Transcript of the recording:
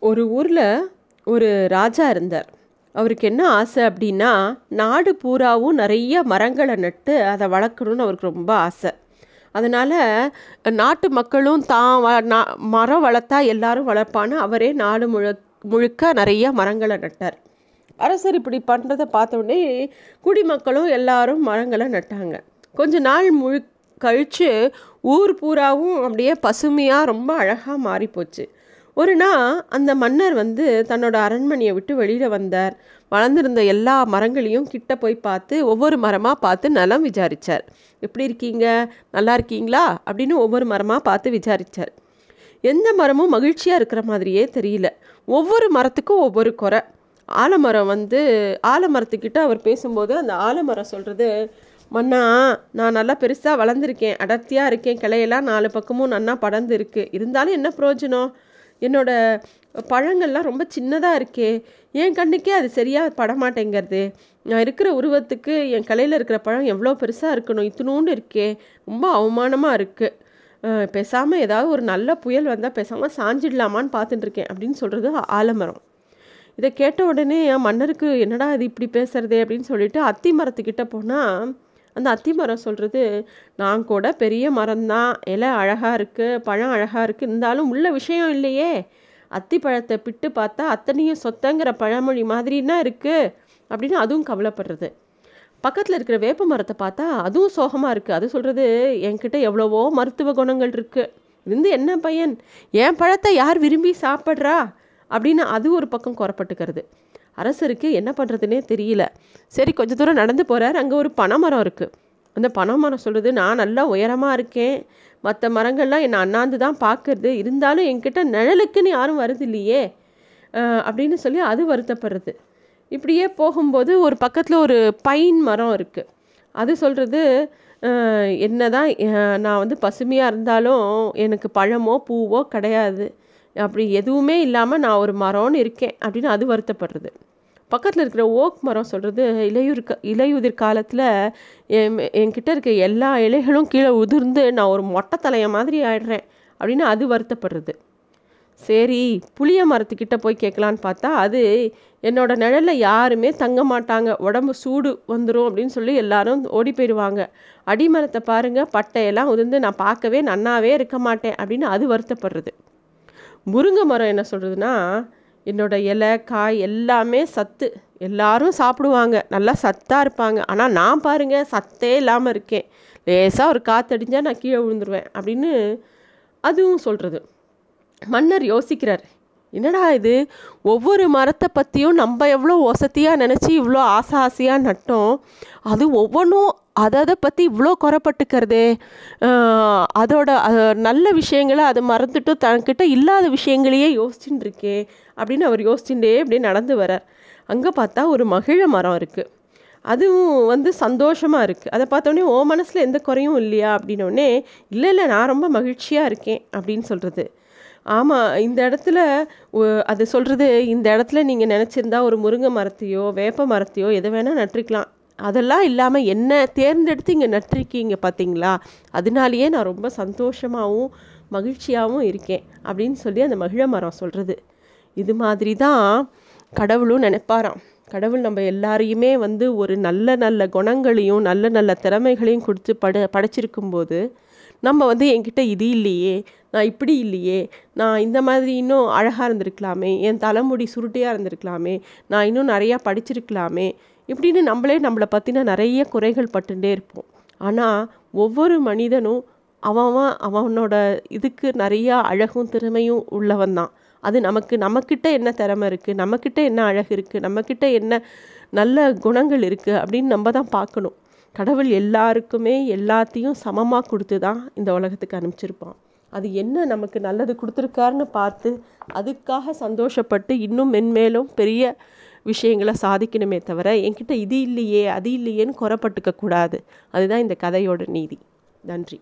ஒரு ஊரில் ஒரு ராஜா இருந்தார். அவருக்கு என்ன ஆசை அப்படின்னா நாடு பூராவும் நிறைய மரங்களை நட்டு அதை வளர்க்கணும்னு அவருக்கு ரொம்ப ஆசை. அதனால் நாட்டு மக்களும் தான் நா- மரம் வளர்த்தா எல்லாரும் வளர்ப்பான்னு அவரே நாடு முழு முழுக்க நிறைய மரங்களை நட்டார். அரசர் இப்படி பண்ணுறதை பார்த்தோடனே குடிமக்களும் எல்லாரும் மரங்களை நட்டாங்க. கொஞ்ச நாள் முழு கழித்து ஊர் பூராவும் அப்படியே பசுமையாக ரொம்ப அழகாக மாறிப்போச்சு. ஒரு நாள் அந்த மன்னர் வந்து தன்னோட அரண்மனையை விட்டு வெளியில் வந்தார். வளர்ந்துருந்த எல்லா மரங்களையும் கிட்ட போய் பார்த்து ஒவ்வொரு மரமாக பார்த்து நலம் விசாரித்தார் எப்படி இருக்கீங்க? நல்லா இருக்கீங்களா? அப்படின்னு ஒவ்வொரு மரமாக பார்த்து விசாரித்தார் எந்த மரமும் மகிழ்ச்சியாக இருக்கிற மாதிரியே தெரியல. ஒவ்வொரு மரத்துக்கும் ஒவ்வொரு குறை. ஆலமரம் வந்து ஆலமரத்துக்கிட்ட அவர் பேசும்போது அந்த ஆலமரம் சொல்கிறது மன்னா நான் நல்லா பெருசாக வளர்ந்துருக்கேன். அடர்த்தியாக இருக்கேன். கிளையெல்லாம் நாலு பக்கமும் நன்னா படர்ந்து இருக்குது இருந்தாலும் என்ன பிரயோஜனம்? என்னோட பழங்கள்லாம் ரொம்ப சின்னதாக இருக்கே. என் கண்ணுக்கே அது சரியாக படமாட்டேங்கிறது. நான் இருக்கிற உருவத்துக்கு என் கலையில் இருக்கிற பழம் எவ்வளோ பெருசாக இருக்கணும் இத்தினோண்டு இருக்கே. ரொம்ப அவமானமாக இருக்குது பேசாமல் ஏதாவது ஒரு நல்ல புயல் வந்தால் பேசாமல் சாஞ்சிடலாமான்னு பார்த்துட்டுருக்கேன் அப்படின்னு சொல்கிறது ஆலமரம். இதை கேட்ட உடனே என் மன்னருக்கு என்னடா இது இப்படி பேசுறதே அப்படின்னு சொல்லிட்டு அத்தி மரத்துக்கிட்ட போனால் அந்த அத்தி மரம் சொல்கிறது நான் கூட பெரிய மரம்தான். இலை அழகாக இருக்குது பழம் அழகாக இருக்குது இருந்தாலும் உள்ள விஷயம் இல்லையே. அத்தி பழத்தை பிட்டு பார்த்தா அத்தனையும் சொத்தங்கிற பழமொழி மாதிரின்னா இருக்குது அப்படின்னு அதுவும் கவலைப்படுறது. பக்கத்தில் இருக்கிற வேப்ப மரத்தை பார்த்தா அதுவும் சோகமாக இருக்குது அது சொல்கிறது என்கிட்ட எவ்வளவோ மருத்துவ குணங்கள் இருக்குது இருந்து என்ன பையன்? என் பழத்தை யார் விரும்பி சாப்பிட்றா? அப்படின்னு அது ஒரு பக்கம் குறப்பட்டுக்கிறது அரசருக்கு என்ன பண்ணுறதுனே தெரியல. சரி கொஞ்ச தூரம் நடந்து போகிறார் அங்கே ஒரு பனைமரம் இருக்குது அந்த பனைமரம் சொல்கிறது நான் நல்லா உயரமாக இருக்கேன். மற்ற மரங்கள்லாம் என்னை அண்ணாந்து தான் பார்க்கறது இருந்தாலும் என்கிட்ட நிழலுக்குன்னு யாரும் வருது இல்லையே. அப்படின்னு சொல்லி அது வருத்தப்படுறது. இப்படியே போகும்போது ஒரு பக்கத்தில் ஒரு பைன் மரம் இருக்குது அது சொல்கிறது என்ன தான் நான் வந்து பசுமையாக இருந்தாலும் எனக்கு பழமோ பூவோ கிடையாது. அப்படி எதுவுமே இல்லாமல் நான் ஒரு மரம்னு இருக்கேன். அப்படின்னு அது வருத்தப்படுறது. பக்கத்தில் இருக்கிற ஓக் மரம் சொல்கிறது இலையுர் இலையுதிர் காலத்தில் என் என்கிட்ட இருக்க எல்லா இலைகளும் கீழே உதிர்ந்து நான் ஒரு மொட்டை தலைய மாதிரி ஆயிடுறேன் அப்படின்னு அது வருத்தப்படுறது. சரி புளிய மரத்துக்கிட்ட போய் கேட்கலான்னு பார்த்தா அது என்னோட நிழலில் யாருமே தங்க மாட்டாங்க. உடம்பு சூடு வந்துடும் அப்படின்னு சொல்லி எல்லாரும் ஓடி போயிடுவாங்க. அடிமரத்தை பாருங்கள் பட்டையெல்லாம் உதிர்ந்து நான் பார்க்கவே நன்னாவே இருக்க மாட்டேன் அப்படின்னு அது வருத்தப்படுறது. முருங்கை மரம் என்ன சொல்கிறதுனா என்னோட இலை காய் எல்லாமே சத்து. எல்லாரும் சாப்பிடுவாங்க. நல்லா சத்தாக இருப்பாங்க. ஆனால் நான் பாருங்கள் சத்தே இல்லாமல் இருக்கேன். லேசாக ஒரு காற்றடிஞ்சால் நான் கீழே விழுந்துருவேன் அப்படின்னு அதுவும் சொல்கிறது மன்னர் யோசிக்கிறார். என்னடா இது? ஒவ்வொரு மரத்தை பற்றியும் நம்ம எவ்வளோ வசதியாக நினச்சி இவ்வளோ ஆசை ஆசையாக நட்டோம். அது ஒவ்வொன்றும் அதை அதை பற்றி இவ்வளோ குறைப்பட்டுக்கிறதே அதோட நல்ல விஷயங்களை அதை மறந்துட்டு தன்கிட்ட இல்லாத விஷயங்களையே யோசிச்சுட்டு இருக்கே அப்படின்னு அவர் யோசிச்சுட்டே அப்படியே நடந்து வரார் அங்கே பார்த்தா ஒரு மகிழ மரம் இருக்குது அதுவும் வந்து சந்தோஷமாக இருக்குது அதை பார்த்தோன்னே ஓ மனசில் எந்த குறையும் இல்லையா? அப்படின்னோடனே இல்லை இல்லை நான் ரொம்ப மகிழ்ச்சியாக இருக்கேன் அப்படின்னு சொல்கிறது ஆமாம் இந்த இடத்துல ஒ- அது சொல்கிறது இந்த இடத்துல நீங்கள் நினச்சிருந்தா ஒரு முருங்கை மரத்தையோ வேப்ப மரத்தையோ எதை வேணால் நட்டிருக்கலாம். அதெல்லாம் இல்லாமல் என்ன தேர்ந்தெடுத்து இங்கே நட்டிருக்கீங்க பார்த்தீங்களா அதனாலேயே நான் ரொம்ப சந்தோஷமாகவும் மகிழ்ச்சியாகவும் இருக்கேன் அப்படின்னு சொல்லி அந்த மகிழ மரம் சொல்கிறது இது மாதிரி தான் கடவுளும் நினைப்பாராம். கடவுள் நம்ம எல்லாரையுமே வந்து ஒரு நல்ல நல்ல குணங்களையும் நல்ல நல்ல திறமைகளையும் கொடுத்து பட படைச்சிருக்கும்போது நம்ம வந்து என்கிட்ட இது இல்லையே நான் இப்படி இல்லையே நான் இந்த மாதிரி இன்னும் அழகாக இருந்திருக்கலாமே என் தலைமுடி சுருட்டையாக இருந்திருக்கலாமே நான் இன்னும் நிறையா படிச்சிருக்கலாமே இப்படின்னு நம்மளே நம்மளை பற்றின நிறைய குறைகள் பட்டுட்டே இருப்போம். ஆனால் ஒவ்வொரு மனிதனும் அவன் அவன் அவனோட இதுக்கு நிறையா அழகும் திறமையும் உள்ளவன் தான். அது நமக்கு நம்மக்கிட்ட என்ன திறமை இருக்குது நம்மக்கிட்ட என்ன அழகு இருக்குது நம்மக்கிட்ட என்ன நல்ல குணங்கள் இருக்குது அப்படின்னு நம்ம தான் பார்க்கணும். கடவுள் எல்லாருக்குமே எல்லாத்தையும் சமமாக கொடுத்து தான் இந்த உலகத்துக்கு அனுப்பிச்சிருப்பான். அது என்ன நமக்கு நல்லது கொடுத்துருக்காருன்னு பார்த்து அதுக்காக சந்தோஷப்பட்டு இன்னும் மென்மேலும் பெரிய விஷயங்களை சாதிக்கணுமே தவிர என்கிட்ட இது இல்லையே அது இல்லையேன்னு குறப்பட்டுக்க கூடாது. அதுதான் இந்த கதையோட நீதி. நன்றி.